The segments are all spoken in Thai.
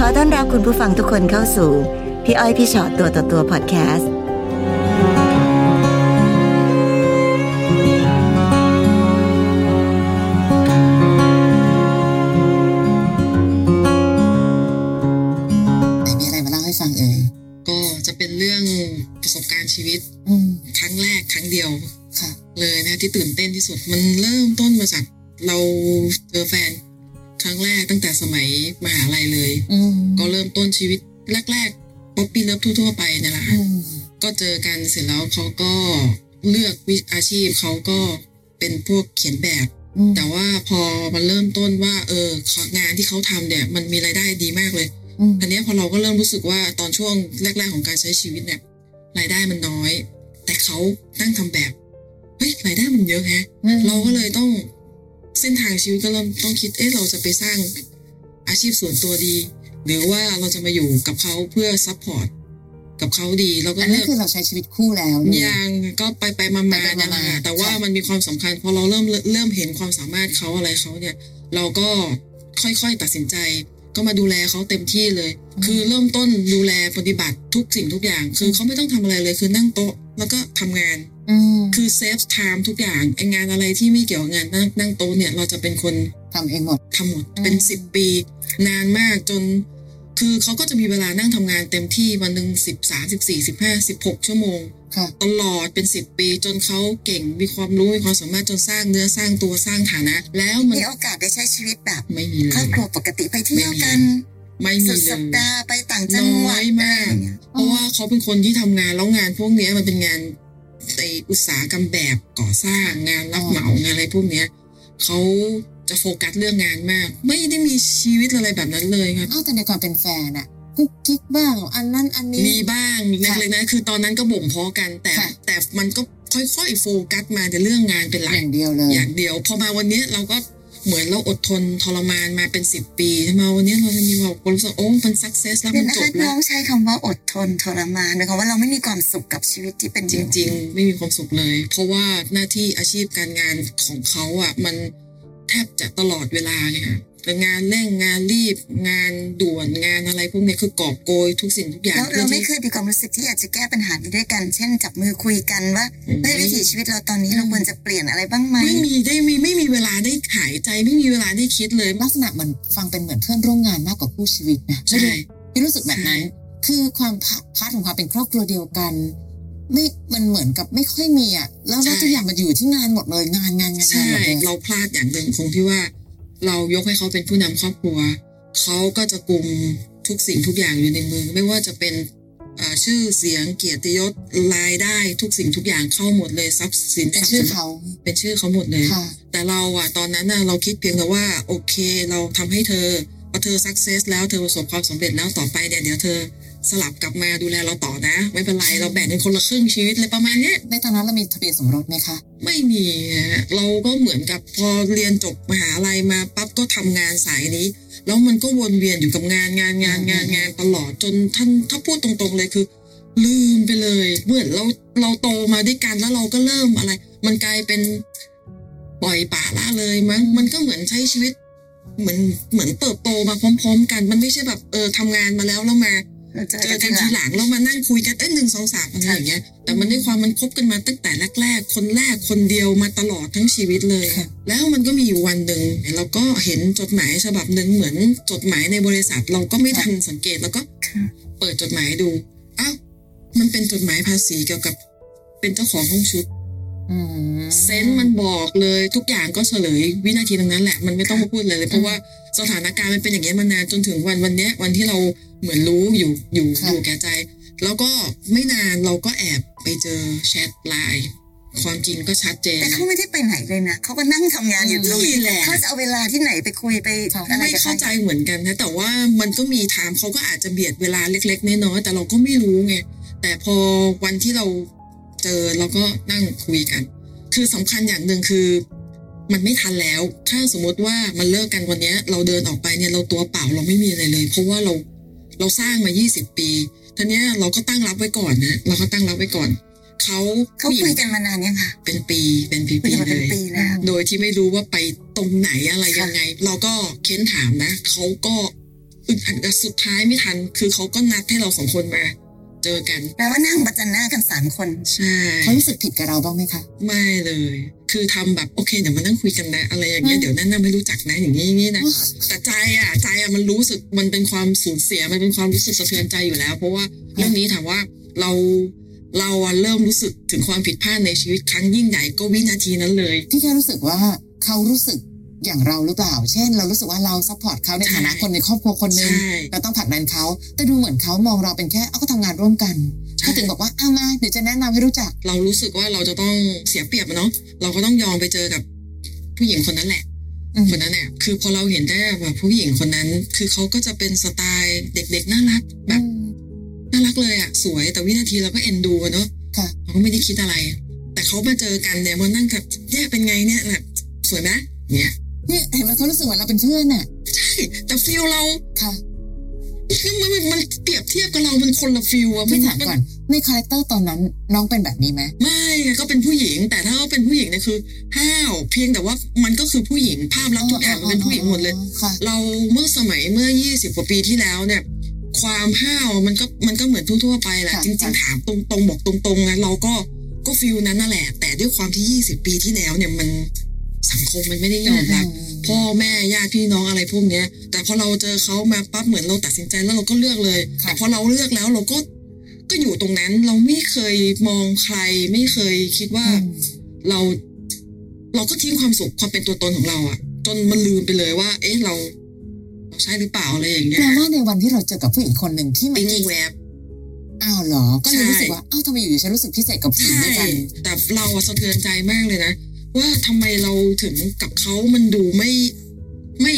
ขอต้อนรับคุณผู้ฟังทุกคนเข้าสู่ พี่อ้อยพี่ชอตตัวต่อตัวพอดแคสต์มีอะไรมาเล่าให้ฟังเอ่ยก็จะเป็นเรื่องประสบการณ์ชีวิตอืมครั้งแรกครั้งเดียวค่ะเลยนะที่ตื่นเต้นที่สุดมันเริ่มต้นมาจากเรา ชีวิตแรกๆ puppy love ทั่วๆไปเนี่ยแหละอืมค่ะก็เจอกันเสร็จแล้วเขาก็เลือกวิอาชีพเขาก็เป็นพวกเขียนแบบอืมแต่ว่าพอมันเริ่มต้นว่า เอองานที่เขาทำเนี่ยมันมีรายได้ดีมากเลยอืมอันเนี้ยพอเราก็เริ่มรู้สึกว่าตอนช่วงแรก ๆ ของการใช้ชีวิตเนี่ยรายได้มันน้อย แต่เขานั่งทำแบบเฮ้ยรายได้มันเยอะแฮะเราก็เลยต้องเส้นทางชีวิตก็เริ่มต้องคิดเอ๊ะเราจะไปสร้างอาชีพส่วนตัวดี หรือว่าเราจะมาอยู่กับเขาเพื่อ support กับเขาดีเราก็อันนั้นเลืนอกคือเราใช้ชีวิตคู่แล้วเนี่ยยังก็ไปไปมาไปมาไปเนี่ยแหละมาค่ะๆแต่ว่าค่ะมันมีความสำคัญพอเราเริ่มเริ่มเห็นความสามารถเขาอะไรเขาเนี่ย เราก็ค่อยๆตัดสินใจ ก็มาดูแลเขาเต็มที่เลย คือเริ่มต้นดูแลปฏิบัติทุกสิ่งทุกอย่าง คือเขาไม่ต้องทำอะไรเลยคือนั่งโต๊ะแล้วก็ทำงานอืมคือ save time ทุกอย่างไอ้งานอะไรที่ไม่เกี่ยวกับงานนั่งนั่งโต๊ะเนี่ยเราจะเป็นคนทำเองหมดทำหมดอืมเป็นสิบปี นานมากจน คือเขาก็จะมีเวลานั่งทำงานเต็มที่วันหนึ่งสิบสามสิบสี่สิบห้าสิบหกชั่วโมงค่ะตลอดเป็นสิบปีจนเขาเก่งมีความรู้มีความสามารถจนสร้างเนื้อสร้างตัวสร้างฐานะ แล้วมันมีโอกาสได้ใช้ชีวิตแบบไม่มีเลยครอบครัวปกติไปเที่ยวกัน ไม่มีสุดเลสัปยดาห์ไปต่างจังหวัดน้อยมากอะไรอย่างเงี้ยเพราะว่าเขาเป็นคนที่ทำงานแล้วงานพวกเนี้ยมันเป็นงานในอุตสาหกรรมแบบก่อสร้างงานรับเหมางานอะไรพวกเนี้ยเขา จะโฟกัสเรื่องงานมาก ไม่ได้มีชีวิตอะไรแบบนั้นเลยครับอ้าวแต่ในความเป็นแฟนอะกุ๊กกิ๊กบ้าง อันนั้นอันนี้มีบ้างเล็กๆนะคือตอนนั้นก็บ่มเพาะกันแต่ค่ะแต่มันก็ค่อยๆโฟกัสมาแต่เรื่องงานเป็นหลัอกย่างเดียวเลยอย่างเดียวพอมาวันเนี้ยเราก็เหมือนเราอดทนทรมานมาเป็นสิบปีมาวันเนี้ยเราจะมีความรู้สึกโอ้มันสักเซสแล้วเดี๋มัยวนนะจคะบแล้น้อวงใช้คำว่าอดทนทรมานหมายความว่าเราไม่มีความสุขกับชีวิตที่เป็นอจยู่ริง ๆ ไม่มีความสุขเลย เพราะว่าหน้าที่อาชีพการงานของเขาอะมันแท บจะตลอดเวลาเลยค่ะแต่งานเร่งงานรีบงานด่วนงานอะไรพวกเนี้ยคือกอบโกยทุกสิ่งทุกอย่างแล้วเพื่เราอไม่ที่เคยมีความรู้สึกที่อยากจะแก้ปัญหานี้ด้วยกัน เช่นจับมือคุยกันว่าเฮ้ยวิถีชีวิตเราตอนนี้เราควรจะเปลี่ยนอะไรบ้างไหมไม่มีได้มีไม่มีเวลาได้หายใจไม่มีเวลาได้คิดเลยลักษณะเหมือนฟังเป็นเหมือนเพื่อนร่วมงานมากกว่าคู่ชีวิตนะใช่พี่รู้สึกแบบนั้นใช่คือความพาพาร์ทของความเป็นครอบครัวเดียวกัน ไม่มันเหมือนกับไม่ค่อยมีอะแล้วว่าทุกอย่างมันอยู่ที่งานหมดเลยงานงานงานงานใช่หมดเลยเราพลาดอย่างหนึ่งคงที่ว่า เรายกให้เขาเป็นผู้นำครอบครัวเขาก็จะกลุ่มทุกสิ่งทุกอย่างอยู่ในมือ ไม่ว่าจะเป็นเอ่อชื่อเสียงเกียรติยศรายได้ทุกสิ่งทุกอย่างเข้าหมดเลยทรัพย์สินเป็นทรัพย์ชื่อสมบัติเขาเป็นชื่อเขาหมดเลยค่ะแต่เราอะตอนนั้นน่ะเราคิดเพียงแต่ว่า โอเค เราทำให้เธอพอเธอสักเซสแล้วเธอประสบความสำเร็จแล้วต่อไปเนี่ยเดี๋ยวเธอ สลับกลับมาดูแลเราต่อนะ ไม่เป็นไรเราแบ่งกันคนละครึ่งชีวิตเลยประมาณเนี้ยในตอนนั้นเรามีทะเบียนสมรสไหมคะ ไม่มีฮะเราก็เหมือนกับพอเรียนจบมหาลัยมาปั๊บก็ทำงานสายนี้ แล้วมันก็วนเวียนอยู่กับงานงานงานงานงานตลอดจนท่านถ้าพูดตรงๆเลยคือ ลืมไปเลยเหมือนเราเราโตมาด้วยกันแล้วเราก็เริ่มอะไร มันกลายเป็นปล่อยป่าละเลยมั้งมันก็เหมือนใช้ชีวิตเหมือนเหมือนเติบโตมาพร้อม ๆ กัน มันไม่ใช่แบบเออทำงานมาแล้วแล้วมา เราเจอเจกัอนกันทีทีหหลังลังแล้วมานั่งคุยกันเอ้ยหนึ่งสองสามอะไรอย่างเงี้ย แต่มันด้วยความมันคบกันมาตั้งแต่แรกๆ คนแรกคนเดียวมาตลอดทั้งชีวิตเลยค่ะแล้วมันก็มีอยู่วันหนึ่งเราก็เห็นจดหมายฉบับหนึ่งเหมือนจดหมายในบริษัทเราก็ไม่ทันสังเกตแล้วก็ค่ะเปิดจดหมายดูอ้าวมันเป็นจดหมายภาษีเกี่ยวกับ เป็นเจ้าของห้องชุดอืม เซนส์มันบอกเลยทุกอย่างก็เฉลยวินาทีตรงนั้นแหละมันไม่ต้องมาพูดเลยเลย เพราะว่าสถานการณ์มันเป็นอย่างนี้ยมานานจนถึงวันวันเนี้ยวันที่เราเหมือนรู้อยู่อยู่อยู่แก่ใจ แล้วก็ไม่นานเราก็แอบไปเจอแชทไลน์ความจริงก็ชัดเจนแต่เขาไม่ได้ไปไหนเลยนะเขาก็นั่งทำงานอยู่ตรงนี่นี้แหละเขาจะเอาเวลาที่ไหนไปคุยไปอะไรไม่กับเข้าใคใจรเหมือนกันนะแต่ว่ามันก็มีไทม์เขาก็อาจจะเบียดเวลาเล็ก ๆน้อยๆแต่เราก็ไม่รู้ไงแต่พอวันที่เรา เจอเราก็นั่งคุยกัน คือสำคัญอย่างหนึ่งคือ มันไม่ทันแล้ว ถ้าสมมติว่ามันเลิกกันวันเนี้ยเราเดินออกไปเนี่ยเราตัวเปล่าเราไม่มีอะไรเลย เพราะว่าเราเราสร้างมา 20 ปีทีเนี้ยเราก็ตั้งรับไว้ก่อนนะเราก็ตั้งรับไว้ก่อนเขาเขาผู้หญิงคุยกันมานานยังคะเป็นปีเป็นปีคุยกันมาๆเลเป็นยปีแล้วโดยที่ไม่รู้ว่าไปตรงไหนอะไรค่ะยังไง เราก็เค้นถามนะเขาก็อึดอัดกับสุดท้ายไม่ทัน คือเขาก็นัดให้เราสองคนมา เจอกัน แปลว่านั่งประจันหน้ากันสามคนใช่เขารู้สึกผิดกับเราบ้างไหมคะไม่เลย คือทำแบบโอเคเดี๋ยวมานั่งคุยกันนะอะไรอย่างเงี้ยอืมเดี๋ยวแนั่นไม่รู้จักนะอย่างนี้อย่างนี้นะแต่ใจอะใจอะมันรู้สึกมันเป็นความสูญเสียมันเป็นความรู้สึกสะเทือนใจอยู่แล้ว เพราะว่าเรื่องนี้ถามว่าเราเราอะเริ่มรู้สึกถึงความผิดพลาดในชีวิตครั้งยิ่งใหญ่ก็วินาทีนั้นเลยพี่แค่รู้สึกว่าเขารู้สึก อย่างเราหรือเปล่า เช่น เรารู้สึกว่าเรา support เขาในฐานะใช่คนในครอบครัวคนหนึ่งใช่เราต้องผลักดันเขา แต่ดูเหมือนเขามองเราเป็นแค่เอาก็ทำงานร่วมกันใช่เขาถึงบอกว่าเอามาเดี๋ยวจะแนะนำให้รู้จัก เรารู้สึกว่าเราจะต้องเสียเปรียบอะเนาะเราก็ต้องยอมไปเจอกับผู้หญิงคนนั้นแหละอืมคนนั้นเนี่ยคือพอเราเห็นได้แบบผู้หญิงคนนั้น คือเขาก็จะเป็นสไตล์เด็กๆน่ารักแบบน่ารักเลยอะสวยแต่วินาทีเราก็เอ็นดูอะเนาะค่ะเราก็ไม่ได้คิดอะไร แต่เขามาเจอกันเนี่ยมานั่งกับเนี่ยเป็นไงเนี่ยแบบสวยไหมเนี่ย เนี่ยเห็นไหมเขารู้สึกเหมือนเราเป็นเพื่อนน่ะใช่แต่ feel เราค่ะคือมันมันมันเปรียบเทียบกับเรามันคนละ feel อะพี่ถามก่อนใน character ตอนนั้นน้องเป็นแบบนี้ไหมไม่ไงก็เป็นผู้หญิง แต่ถ้าเขาเป็นผู้หญิงเนี่ยคือห้าวเพียงแต่ว่ามันก็คือผู้หญิงภาพลักษณ์ทุกอย่างมันเป็นผู้หญิงหมดเลยค่ะเราเมื่อสมัยเมื่อ20กว่าปีที่แล้วเนี่ย ความห้าวมันก็มันก็เหมือนทั่วๆไปแหละค่ะจริง ๆ ถามตรงๆบอกตรงๆนะเราก็ก็ feel นั้นนั่นแหละ แต่ด้วยความที่20ปีที่แล้วเนี่ยมัน สังคมมันไม่ได้ยอมรับพ่อแม่ญาติพี่น้องอะไรพวกเนี้ย แต่พอเราเจอเขามาปั๊บเหมือนเราตัดสินใจแล้วเราก็เลือกเลยค่ะแต่พอเราเลือกแล้วเราก็ก็อยู่ตรงนั้นเราไม่เคยมองใคร ไม่เคยคิดว่าอืมเรา เราก็ทิ้งความสุขความเป็นตัวตนของเราอะจนมันลืมไปเลยว่า เอ๊ะเรา เราใช่หรือเปล่าอะไรอย่างเงี้แปลยว่าในวันที่เราเจอกับผู้หญิงคนหนึ่งที่มันปิ๊งแวบอ้าวเหรอ ก็เลยใช่รู้สึกว่าอ้าวทำไมอยู่ๆฉันรู้สึกพิเศษกับผู้หญิงใช่ด้วยกันแต่เราอะสะเทือนใจมากเลยนะ ว่าทำไมเราถึงกับเขามันดูไม่ไม่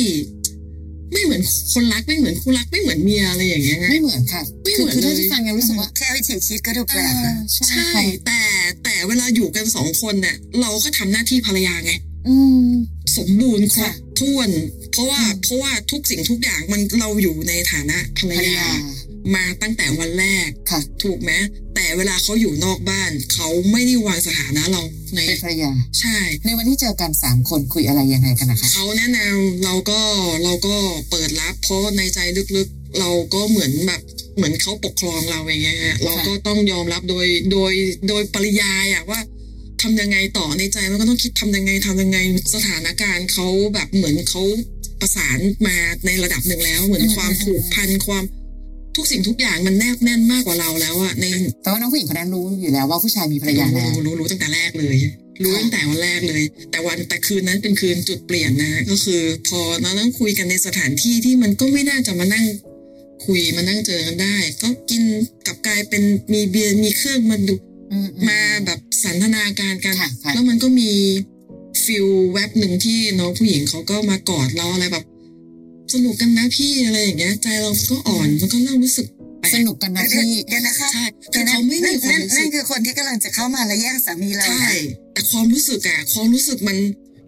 ไม่เหมือนคนรักไม่เหมือนคู่รักไม่เหมือนเมียอะไรอย่างเงี้ย ไม่เหมือนค่ะไม่คืเหมือนคือเท่าเลยที่ฟังยังรู้สึกว่าแค่วิธีคิดก็ดูแปลกอ่านะใช่ใช่ค่ะแต่แต่เวลาอยู่กันสองคนเนี่ยเราก็ทำหน้าที่ภรรยาไงอืมสมบูรณ์ครบค่ะถ้วนเพ ราะว่าอืมเพราะว่าทุกสิ่งทุกอย่างมันเราอยู่ในฐานะภรรภรรยายามาตั้งแต่วันแรกค่ะ ถูกไหมแต่เวลาเขาอยู่นอกบ้าน เขาไม่ได้วางสถานะเราในเป็นภรรยา ใช่ ในวันที่เจอกันสามคนคุยอะไรยังไงกันนะคะเขาแนะนำเราก็เราก็เปิดรับ เพราะในใจลึกๆ เราก็เหมือนแบบเหมือนเขาปกครองเราอย่างเงี้ยฮะเราก็ต้องยอมรับโดยโดยโดยปริยายอะว่าทำยังไงต่อในใจมันก็ต้องคิดทำยังไงทำยังไงสถานการณ์เขาแบบเหมือนเขา ประสานมาในระดับหนึ่งแล้ว เหมือนความผูกพันความทุกสิ่งทุกอย่างมันแนบแน่นมากกว่าเราแล้วอะในแต่ว่าน้องผู้หญิงคนนั้นรู้อยู่แล้วว่าผู้ชายมีภรรยาแล้วรู้รู้รู้ตั้งแต่แรกเลย รู้ตั้งแต่วันแรกเลย แต่วันแต่คืนนั้นเป็นคืนจุดเปลี่ยนนะก็คือ พอเรานั่งคุยกันในสถานที่ที่มันก็ไม่น่าจะมานั่งคุยมานั่งเจอกันได้ ก็กินกลับกลายเป็นมีเบียร์มีเครื่องมาดูอือืมาแบบสันทนาการกันค่ะค่ะแล้วมันก็มี ฟิลแวบหนึ่งที่น้องผู้หญิงเขาก็มากอดเราอะไรแบบ สนุกกันนะพี่อะไรอย่างเงี้ย ใจเราก็อ่อนมันก็เริ่มรู้สึกแปลกสนุกกันนะเดี๋ยวที่เดี๋ยวนะคะใช่คืเดี๋ยอวนะเขาไม่มีความนั่นรู้สึนั่นกคือคนที่กำลังจะเข้ามาแล้วแย่งสามีเราใช่นะแต่ความรู้สึกอะความรู้สึกมัน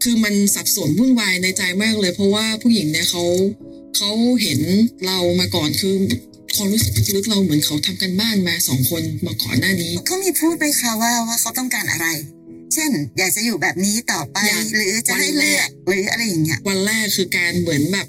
คือมันสับสนวุ่นวายในใจมากเลย เพราะว่าผู้หญิงเนี่ยเขาเขาเห็นเรามาก่อนคือความรู้สึกลึกๆเราเหมือนเขาทำกันบ้านมาสองคนมาก่อนหน้านี้เขามีพูดไหมคะว่าว่าเขาต้องการอะไร เช่น อยากจะอยู่แบบนี้ต่อไป อยากหรือจะให้วันแรเลือกกหรืออะไรอย่างเงี้ยวันแรกคือการเหมือนแบบ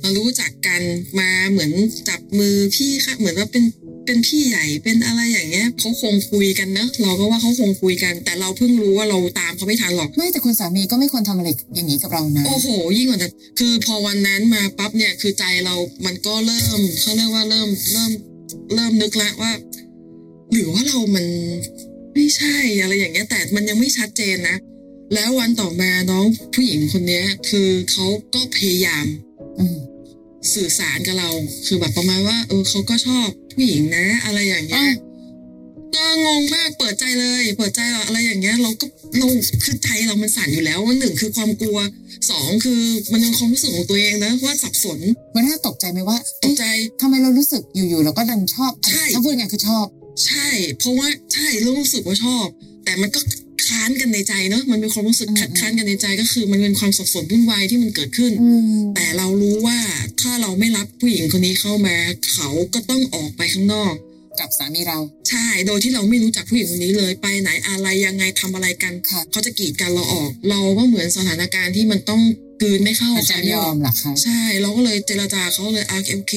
เรารู้จักกันมาเหมือนจับมือพี่ค่ะเหมือนว่าเป็นเป็นพี่ใหญ่เป็นอะไรอย่างเงี้ยเขาคงคุยกันเนอะเราก็ว่าเขาคงคุยกัน แต่เราเพิ่งรู้ว่าเราตามเขาไม่ทันหรอก ไม่แต่คุณสามีก็ไม่ควรทำอะไรอย่างนี้กับเรานะ โอ้โห ยิ่งกว่านั้นคือพอวันนั้นมาปั๊บเนี่ย คือใจเรา มันก็เริ่มเขาเรียกว่าเริ่ม เริ่ม เริ่มนึกแล้วว่า หรือว่าเรามัน ไม่ใช่อะไรอย่างเงี้ยแต่มันยังไม่ชัดเจนนะ แล้ววันต่อมาน้องผู้หญิงคนเนี้ย คือเขาก็พยายามอืมสื่อสารกับเรา คือแบบประมาณว่า เออเขาก็ชอบผู้หญิงนะ อะไรอย่างเงี้ยอ้าวก็งงมากเปิดใจเลย เปิดใจอะไรอย่างเงี้ย เราก็เราคือใจเรามันสั่นอยู่แล้วว่าหนึ่งคือความกลัวสองคือมันยังความรู้สึกของตัวเองนะว่าสับสนวันนั้นตกใจไหมว่าตกใจเอ๊ะทำไมเรารู้สึกอยู่ๆเราก็ดันชอบใช่ถ้าพูดไงคือชอบ ใช่ เพราะว่าใช่เรารู้สึกว่าชอบ แต่มันก็ค้านกันในใจเนอะมันเป็นความรู้สึกอืมคัดค้านกันในใจก็คือ มันเป็นความสับสนวุ่นวายที่มันเกิดขึ้นอืมแต่เรารู้ว่าถ้าเราไม่รับผู้หญิงคนนี้เข้ามาเขาก็ต้องออกไปข้างนอก กับสามีเรา ใช่ โดยที่เราไม่รู้จักผู้หญิงคนนี้เลยไปไหนอะไรยังไงทำอะไรกันค่ะเขาจะกีดกันเราออก เราก็เหมือนสถานการณ์ที่มันต้องกกลืนไม่เข้าเขาจะยอมเหรอคะใช่ เราก็เลยเจรจาเขาเลยอะโอเค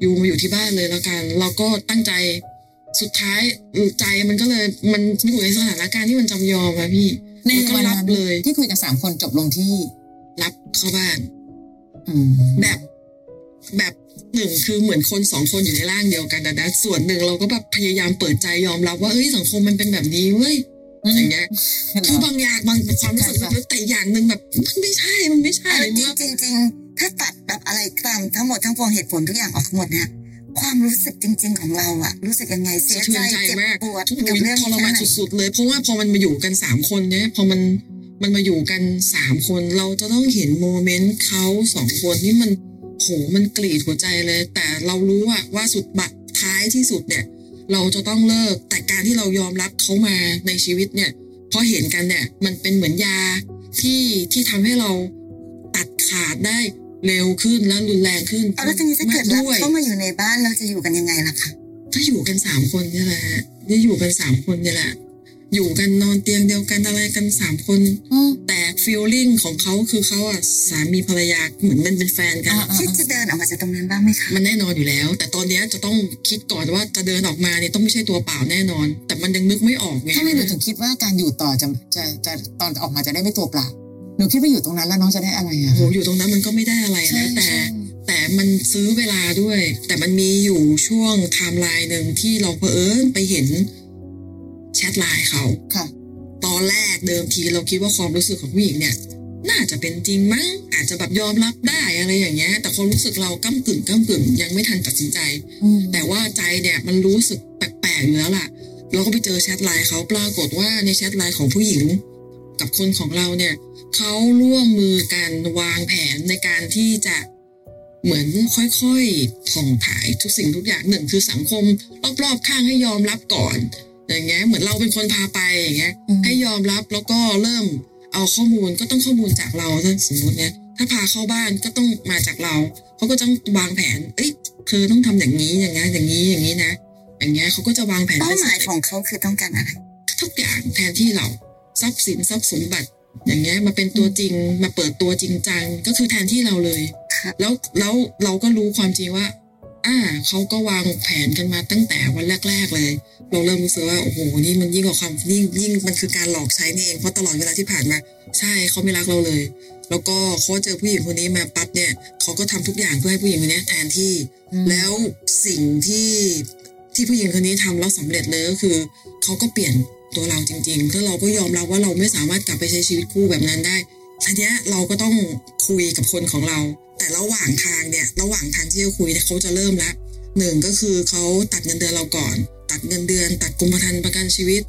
อยู่มาอยู่ที่บ้านเลยแล้วกัน เราก็ตั้งใจ สุดท้ายใจมันก็เลยมันอยู่ในสถานการณ์ที่มันจำยอมอะพี่ในมันก็วันรับนั้นเลย ที่คุยกันสามคนจบลงที่รับเข้าบ้านอืมแบบ แบบหนึ่งคือเหมือนคนสองคนอยู่ในร่างเดียวกันแต่นะส่วนหนึ่งเราก็แบบพยายามเปิดใจยอมรับว่าเอ้ยสังคมมันเป็นแบบนี้เว้ยอย่างเงี้ยคือบางอย่างบางความรู้สึกค่ะแต่อย่างหนึ่งแบบ มันไม่ใช่มันไม่ใช่อะไรจริเมื่งอจริงจริงๆถ้าตัดแบบอะไรตามทั้งหมดทั้งปวงเหตุผลทุกอย่างออกทั้งหมดเนี่ย ความรู้สึกจริง ๆ ของเราอะรู้สึกยังไงเสีสะยเทืใจอนใจเจ็บมากปวดทุกกับเรื่องทรนี้มานแค่ไหนสุดๆเลย เพราะว่าพอมันมาอยู่กันสามคนเนี่ยพอมันมันมาอยู่กันสามคน เราจะต้องเห็นโมเมนต์เขาสองคนนี่มันโหมันกรีดหัวใจเลย แต่เรารู้อะว่าสุดบัตรท้ายที่สุดเนี่ย เราจะต้องเลิกแต่การที่เรายอมรับเขามาในชีวิตเนี่ยพอเห็นกันเนี่ยมันเป็นเหมือนยาที่ที่ทำให้เราตัดขาดได้ เร็วขึ้นและรุนแรงขึ้นเอาแล้วทีนี้ถ้าเกิดรับด้วยเข้ามาอยู่ในบ้านเราจะอยู่กันยังไงล่ะคะถ้าอยู่กันสามคนเนี่ยแหละนี่อยู่กันสามคนเนี่ยแหละ อยู่กันนอนเตียงเดียวกันอะไรกันสามคนอืมแต่ฟีลลิ่งของเขาคือเขาอะสามีภรรยาเหมือนมันเป็นแฟนกันอ่าคิดจะเดินออกมาจากตรงนั้นบ้างไหมคะมันแน่นอนอยู่แล้ว แต่ตอนเนี้ยจะต้องคิดก่อนว่าจะเดินออกมาเนี่ยต้องไม่ใช่ตัวเปล่าแน่นอน แต่มันยังนึกไม่ออกไงถ้าไม่หนูถึงคิดว่าการอยู่ต่อจะจะจะตอนออกมาจะได้ไม่ตัวเปล่าห นูคิดว่าอยู่ตรงนั้นแล้วน้องจะได้อะไรอะโหอยู่ตรงนั้นมันก็ไม่ได้อะไรนะแต่แต่มันซื้อเวลาด้วย แต่มันมีอยู่ช่วงไทม์ไลน์หนึ่งที่เราเผอิญไปเห็นแชทไลน์เขาค่ะ ตอนแรกเดิมทีเราคิดว่าความรู้สึกของผู้หญิงเนี่ย น่าจะเป็นจริงมั้งอาจจะแบบยอมรับได้อะไรอย่างเงี้ย แต่ความรู้สึกเราก้ากึ่งก้ากึ่งยังไม่ทันตัดสินใจอืมแต่ว่าใจเนี่ยมันรู้สึกแปลกๆอยู่แล้วล่ะ เราก็ไปเจอแชทไลน์เขาปรากฏว่าในแชทไลน์ของผู้หญิง กับคนของเราเนี่ย เขาร่วมมือกันวางแผนในการที่จะเหมือนค่อยๆผ่องถ่ายทุกสิ่งทุกอย่างหนึ่งคือสังคมรอบๆข้างให้ยอมรับก่อน อย่างเงี้ยเหมือนเราเป็นคนพาไปอย่างเงี้ยอืมให้ยอมรับแล้วก็เริ่มเอาข้อมูลก็ต้องข้อมูลจากเราถ้าสมมติเนี่ยถ้าพาเข้าบ้านก็ต้องมาจากเราเขาก็ต้องวางแผน เอ้ยเธอต้องทำอย่างนี้อย่างนี้อย่างนี้อย่างนี้นะ อย่างเงี้ยเขาก็จะวางแผนเป้าเป็นหมายของเขาคือต้องการอะไรทุกอย่างแทนที่เราทรัพย์สินทรัพย์สมบัติ อย่างเงี้ยมาเป็นตัวจริงมาเปิดตัวจริงจังก็คือแทนที่เราเลยครับแล้วแล้วเราก็รู้ความจริงว่า อ่าเขาก็วางแผนกันมาตั้งแต่วันแรก ๆ เลย เราเริ่มรู้สึกว่าโอ้โหนี่มันยิ่งกว่าความยิ่งยิ่งมันคือการหลอกใช้นี่เองเพราะตลอดเวลาที่ผ่านมา ใช่เขาไม่รักเราเลย แล้วก็เขาเจอผู้หญิงคนนี้มาปั๊บเนี่ยเขาก็ทำทุกอย่างเพื่อให้ผู้หญิงคนนี้แทนที่อืมแล้วสิ่งที่ที่ผู้หญิงคนนี้ทำแล้วสำเร็จเลยก็คือเขาก็เปลี่ยน ตัวเราจริงๆแล้วเราก็ยอมรับว่าเราไม่สามารถกลับไปใช้ชีวิตคู่แบบนั้นได้ทีเนี้ยเราก็ต้องคุยกับคนของเรา แต่ระหว่างทางเนี่ยระหว่างทางที่จะคุยเนี่ยเขาจะเริ่มแล้วหนึ่งก็คือเขาตัดเงินเดือนเราก่อน ตัดเงินเดือน ตัดกรมธรรม์ประกันชีวิต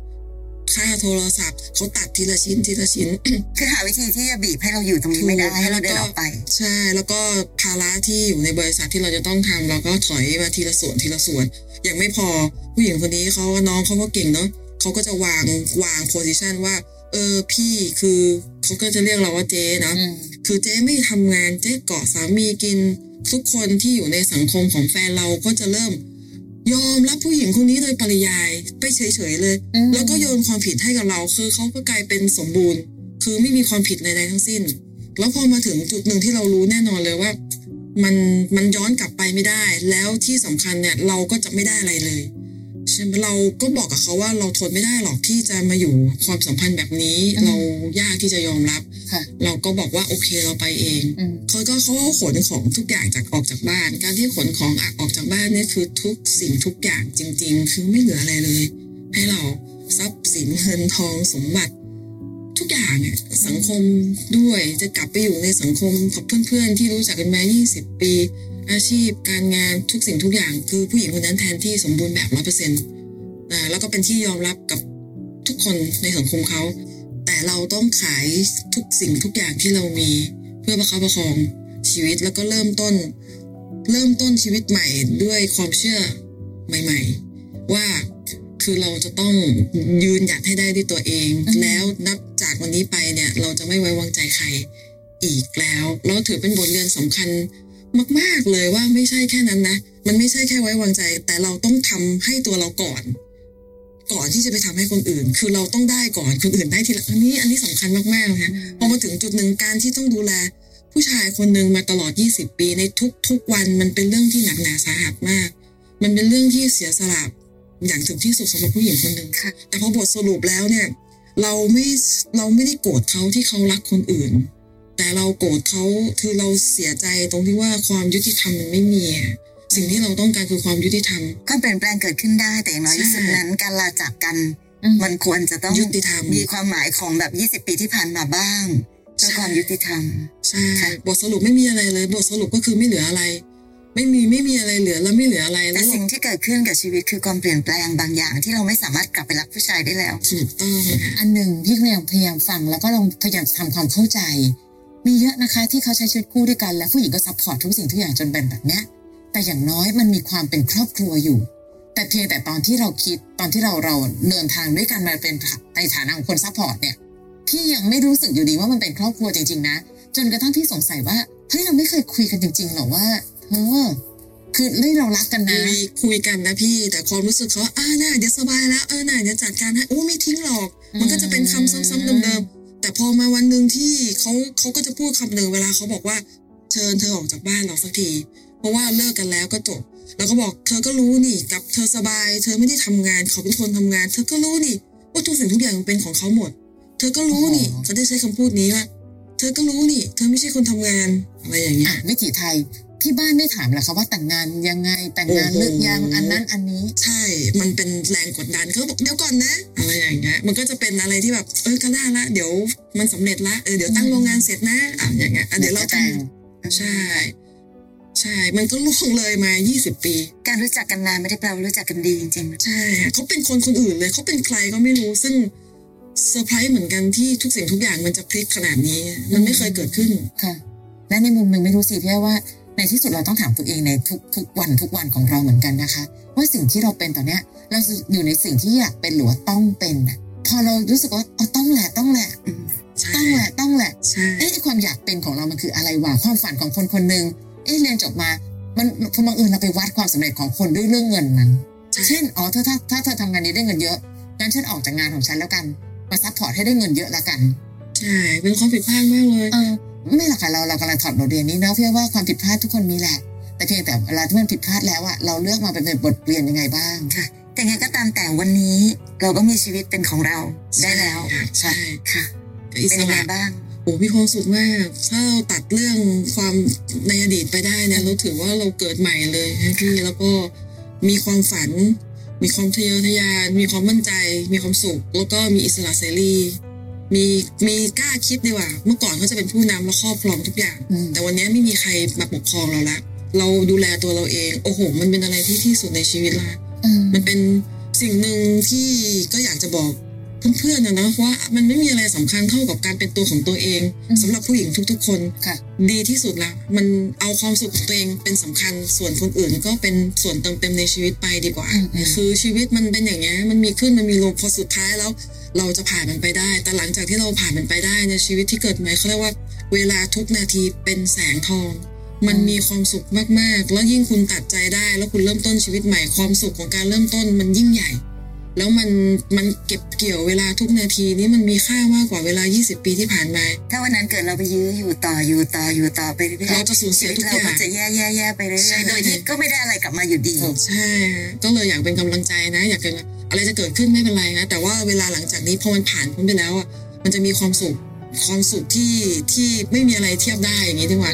ค่าโทรศัพท์เขาตัดทีละชิ้นทีละชิ้น คือหาวิธีที่จะบีบให้เราอยู่ตรงนี้ไม่ได้ถูกให้เราเดินออกไป ใช่แล้วก็ภาระที่อยู่ในบริษัทที่เราจะต้องทำเราก็ถอยมาทีละส่วนทีละส่วนอย่างไม่พอผู้หญิงคนนี้เขาน้องเขาก็เก่งเนาะ เขาก็จะวางวางโพสิชันว่า เออพี่คือเขาก็จะเรียกเราว่าเจ๊นะอืมคือเจ๊ไม่ทำงานเจ๊เกาะสามีกิน ทุกคนที่อยู่ในสังคมของแฟนเราก็จะเริ่ม ยอมรับผู้หญิงคนนี้โดยปริยายไปเฉยๆเลยอืมแล้วก็โยนความผิดให้กับเราคือเขาก็กลายเป็นสมบูรณ์ คือไม่มีความผิดใดๆทั้งสิ้น แล้วพอมาถึงจุดหนึ่งที่เรารู้แน่นอนเลยว่ามันมันย้อนกลับไปไม่ได้ แล้วที่สำคัญเนี่ยเราก็จะไม่ได้อะไรเลยใช่ไหม เราก็บอกกับเขาว่าเราทนไม่ได้หรอกที่จะมาอยู่ความสัมพันธ์แบบนี้อืมเรายากที่จะยอมรับค่ะเราก็บอกว่าโอเคเราไปเองอืมเขาก็เขาก็ขนของทุกอย่างจากออกจากบ้าน การที่ขนของออกจากบ้านเนี่ยคือทุกสิ่งทุกอย่างจริง ๆ คือไม่เหลืออะไรเลย ให้เราทรัพย์สินเงินทองสมบัติทุกอย่างอะสังคมด้วยจะกลับไปอยู่ในสังคมกับเพื่อนๆที่รู้จักกันมา 20 ปี อาชีพการงานทุกสิ่งทุกอย่างคือผู้หญิงคนนั้นแทนที่สมบูรณ์แบบร้อยเปอร์เซ็นต์อ่าแล้วก็เป็นที่ยอมรับกับทุกคนในสังคมเขา แต่เราต้องขายทุกสิ่งทุกอย่างที่เรามี เพื่อประคับประคองชีวิตแล้วก็เริ่มต้น เริ่มต้นชีวิตใหม่ด้วยความเชื่อใหม่ ๆ ว่าคือเราจะต้องยืนหยัดให้ได้ด้วยตัวเองอืมแล้วนับจากวันนี้ไปเนี่ย เราจะไม่ไว้วางใจใครอีกแล้วแล้วถือเป็นบทเรียนสำคัญ มากๆเลยว่าไม่ใช่แค่นั้นนะ มันไม่ใช่แค่ไว้วางใจ แต่เราต้องทำให้ตัวเราก่อน ก่อนที่จะไปทำให้คนอื่น คือเราต้องได้ก่อนคนอื่นได้ทีหลังอันนี้อันนี้สำคัญมากๆนะพอมาถึงจุดหนึ่งการที่ต้องดูแล ผู้ชายคนหนึ่งมาตลอด 20 ปีในทุกๆวันมันเป็นเรื่องที่หนักหนาสาหัสมาก มันเป็นเรื่องที่เสียสละอย่างถึงที่สุดสำหรับผู้หญิงคนหนึ่งค่ะแต่พอบทสรุปแล้วเนี่ย เราไม่เราไม่ได้โกรธเขาที่เขารักคนอื่น แต่เราโกรธเขาคือเราเสียใจตรงที่ว่าความยุติธรรมมันไม่มีอะสิ่งที่เราต้องการคือความยุติธรรมความเปลี่ยนแปลงเกิดขึ้นได้แต่อย่างน้อยใช่ที่สุดนั้นการลาจากกันอืมมันควรจะต้องยุติธรรมมีความหมายของแบบ 20 ปีที่ผ่านมาบ้างเพื่อความยุติธรรมใช่ค่ะบทสรุปไม่มีอะไรเลย บทสรุปก็คือไม่เหลืออะไร ไม่มีไม่มีอะไรเหลือแล้วไม่เหลืออะไรแต่แล้วสิ่งที่เกิดขึ้นกับชีวิตคือความเปลี่ยนแปลงบางอย่างที่เราไม่สามารถกลับไปรักผู้ชายได้แล้วถูกต้องค่ะอันหนึ่งพี่พยายามพยายามฟังแล้วก็ลองพยายามทำความเข้าใจ มีเยอะนะคะที่เขาใช้ชีวิตคู่ด้วยกันและผู้หญิงก็ support ทุกสิ่งทุกอย่างจนเป็นแบบเนี้ยแต่อย่างน้อยมันมีความเป็นครอบครัวอยู่ แต่เพียงแต่ตอนที่เราคิดตอนที่เราเราเดินทางด้วยกันมาเป็นในฐานะของคน support เนี่ยพี่ยังไม่รู้สึกอยู่ดีว่ามันเป็นครอบครัวจริง ๆ นะ จนกระทั่งที่สงสัยว่าเฮ้ยเราไม่เคยคุยกันจริงๆหรอว่าเออคือเรื่องเรารักกันนะมีคุยกันนะพี่ แต่ความรู้สึกเขาอ่าน่าเดี๋ยวสบายแล้วเออน่าเดี๋ยวจัดการให้โอ้ไม่ทิ้งหรอก มันก็จะเป็นคำซ้ำๆเดิมๆ แต่พอมาวันหนึ่งที่เขาเขาก็จะพูดคำหนึ่งเวลาเขาบอกว่าเชิญเธอออกจากบ้านเราสักที เพราะว่าเลิกกันแล้วก็จบแล้วก็บอกเธอก็รู้นี่กับเธอสบาย เธอไม่ได้ทำงานเขาเป็นคนทำงาน เธอก็รู้นี่ว่าทุกสิ่งทุกอย่างมันเป็นของเขาหมด เธอก็รู้นี่โอ้โหเขาได้ใช้คำพูดนี้ว่าเธอก็รู้นี่ เธอไม่ใช่คนทำงานอะไรอย่างเงี้อะยวิถีไทย ที่บ้านไม่ถามเหรอคะว่าแต่งงานยังไงแต่งงานโอ้โหเลิกยังอันนั้นอันนี้ ใช่ มันเป็นแรงกดดันเขาบอกเดี๋ยวก่อนนะอะไรอย่างเงี้ยมันก็จะเป็นอะไรที่แบบเออก็ได้ละเดี๋ยวมันสำเร็จละเออเดี๋ยวตั้งโรงงานเสร็จนะอะอย่างเงี้ยอะเดี๋ยวเราทแต่งำใช่ใช่ มันก็ล่วงเลยมา 20 ปี การรู้จักกันนานไม่ได้แปลว่ารู้จักกันดีจริงๆนะใช่ เขาเป็นคนคนอื่นเลยเขาเป็นใครก็ไม่รู้ ซึ่งเซอร์ไพรส์เหมือนกันที่ทุกสิ่งทุกอย่างมันจะพลิกขนาดนี้ มันไม่เคยเกิดขึ้น ค่ะ และในมุมหนึ่งไม่รู้สิพี่ว่า ในที่สุดเราต้องถามตัวเองในทุกทุกวันทุกวันของเราเหมือนกันนะคะ ว่าสิ่งที่เราเป็นตอนเนี้ย เราอยู่ในสิ่งที่อยากเป็นหรือว่าต้องเป็นน่ะพอเรารู้สึกว่าเอาต้องแหละต้องแหละอืมใช่ต้องแหละต้องแหละใช่เอ๊ะไอ้ความอยากเป็นของเรามันคืออะไรวะความฝันของคนคนหนึ่งเอ๊ะเรียนจบมา มันพอบังเอิญเราไปวัดความสำเร็จของคนด้วยเรื่องเงินมันใช่เช่นอ๋อถ้าถ้าถ้าเธอทำงานนี้ได้เงินเยอะงั้นฉันออกจากงานของฉันแล้วกันมา support ให้ได้เงินเยอะแล้วกันใช่เป็นความผิดพลาดมากเลยเออ ไม่หรอกค่ะเราเรากำลังถอดบทเรียนนี้นะเพื่อว่าความผิดพลาดทุกคนมีแหละแต่เพียงแต่เวลาที่มันผิดพลาดแล้วอะเราเลือกมาเป็นบทเรียนยังไงบ้างแต่ไงก็ตามแต่วันนี้ เราก็มีชีวิตเป็นของเราได้แล้วใช่ค่ะอิเป็นสยังไงระบ้างโอ้มีความสุขมากถ้าเราตัดเรื่องความในอดีตไปได้เนี่ยเราถือว่าเราเกิดใหม่เลยนะพี่แล้วก็มีความฝัน มีความทะเยอทะยาน มีความมั่นใจ มีความสุข แล้วก็มีอิสระเสรี มีมีกล้าคิดดีกว่า เมื่อก่อนเขาจะเป็นผู้นำและครอบครองทุกอย่างอืมแต่วันนี้ไม่มีใครมาปกครองเราละเราดูแลตัวเราเองโอ้โห มันเป็นอะไรที่ที่สุดในชีวิตละเออมันเป็นสิ่งหนึ่งที่ก็อยากจะบอก เพื่อนๆนะนะว่ามันไม่มีอะไรสำคัญเท่ากับการเป็นตัวของตัวเองสำหรับผู้หญิงทุกๆ คนค่ะ ดีที่สุดละมันเอาความสุขของตัวเองเป็นสำคัญส่วนคนอื่นก็เป็นส่วนเติมเต็มในชีวิตไปดีกว่าอืมอืมคือชีวิตมันเป็นอย่างเงี้ยมันมีขึ้นมันมีลงพอสุดท้ายแล้วเราจะผ่านมันไปได้ แต่หลังจากที่เราผ่านมันไปได้ในชีวิตที่เกิดใหม่เขาเรียกว่าเวลาทุกนาทีเป็นแสงทอง มันมีความสุขมากๆ แล้วยิ่งคุณตัดใจได้ แล้วคุณเริ่มต้นชีวิตใหม่ความสุขของการเริ่มต้นมันยิ่งใหญ่ แล้วมันมันเก็บเกี่ยวเวลาทุกนาทีนี้มันมีค่ามากกว่าเวลา 20 ปีที่ผ่านมา ถ้าวันนั้นเกิดเราไปยื้ออยู่ต่ออยู่ต่ออยู่ต่อไปเรื่อยๆเราจะสูญเสียทุกอย่างชีวิตเราก็จะแย่แย่แย่ไปเรื่ใช่อยๆโดยที่ก็ไม่ได้อะไรกลับมาอยู่ดีใช่ฮะก็เลยอยากเป็นกำลังใจนะ อยากเป็นอะไรจะเกิดขึ้นไม่เป็นไรนะแต่ว่าเวลาหลังจากนี้พอมันผ่านพ้นไปแล้วอะมันจะมีความสุขความสุขที่ที่ไม่มีอะไรเทียบได้อย่างนี้ดีกว่า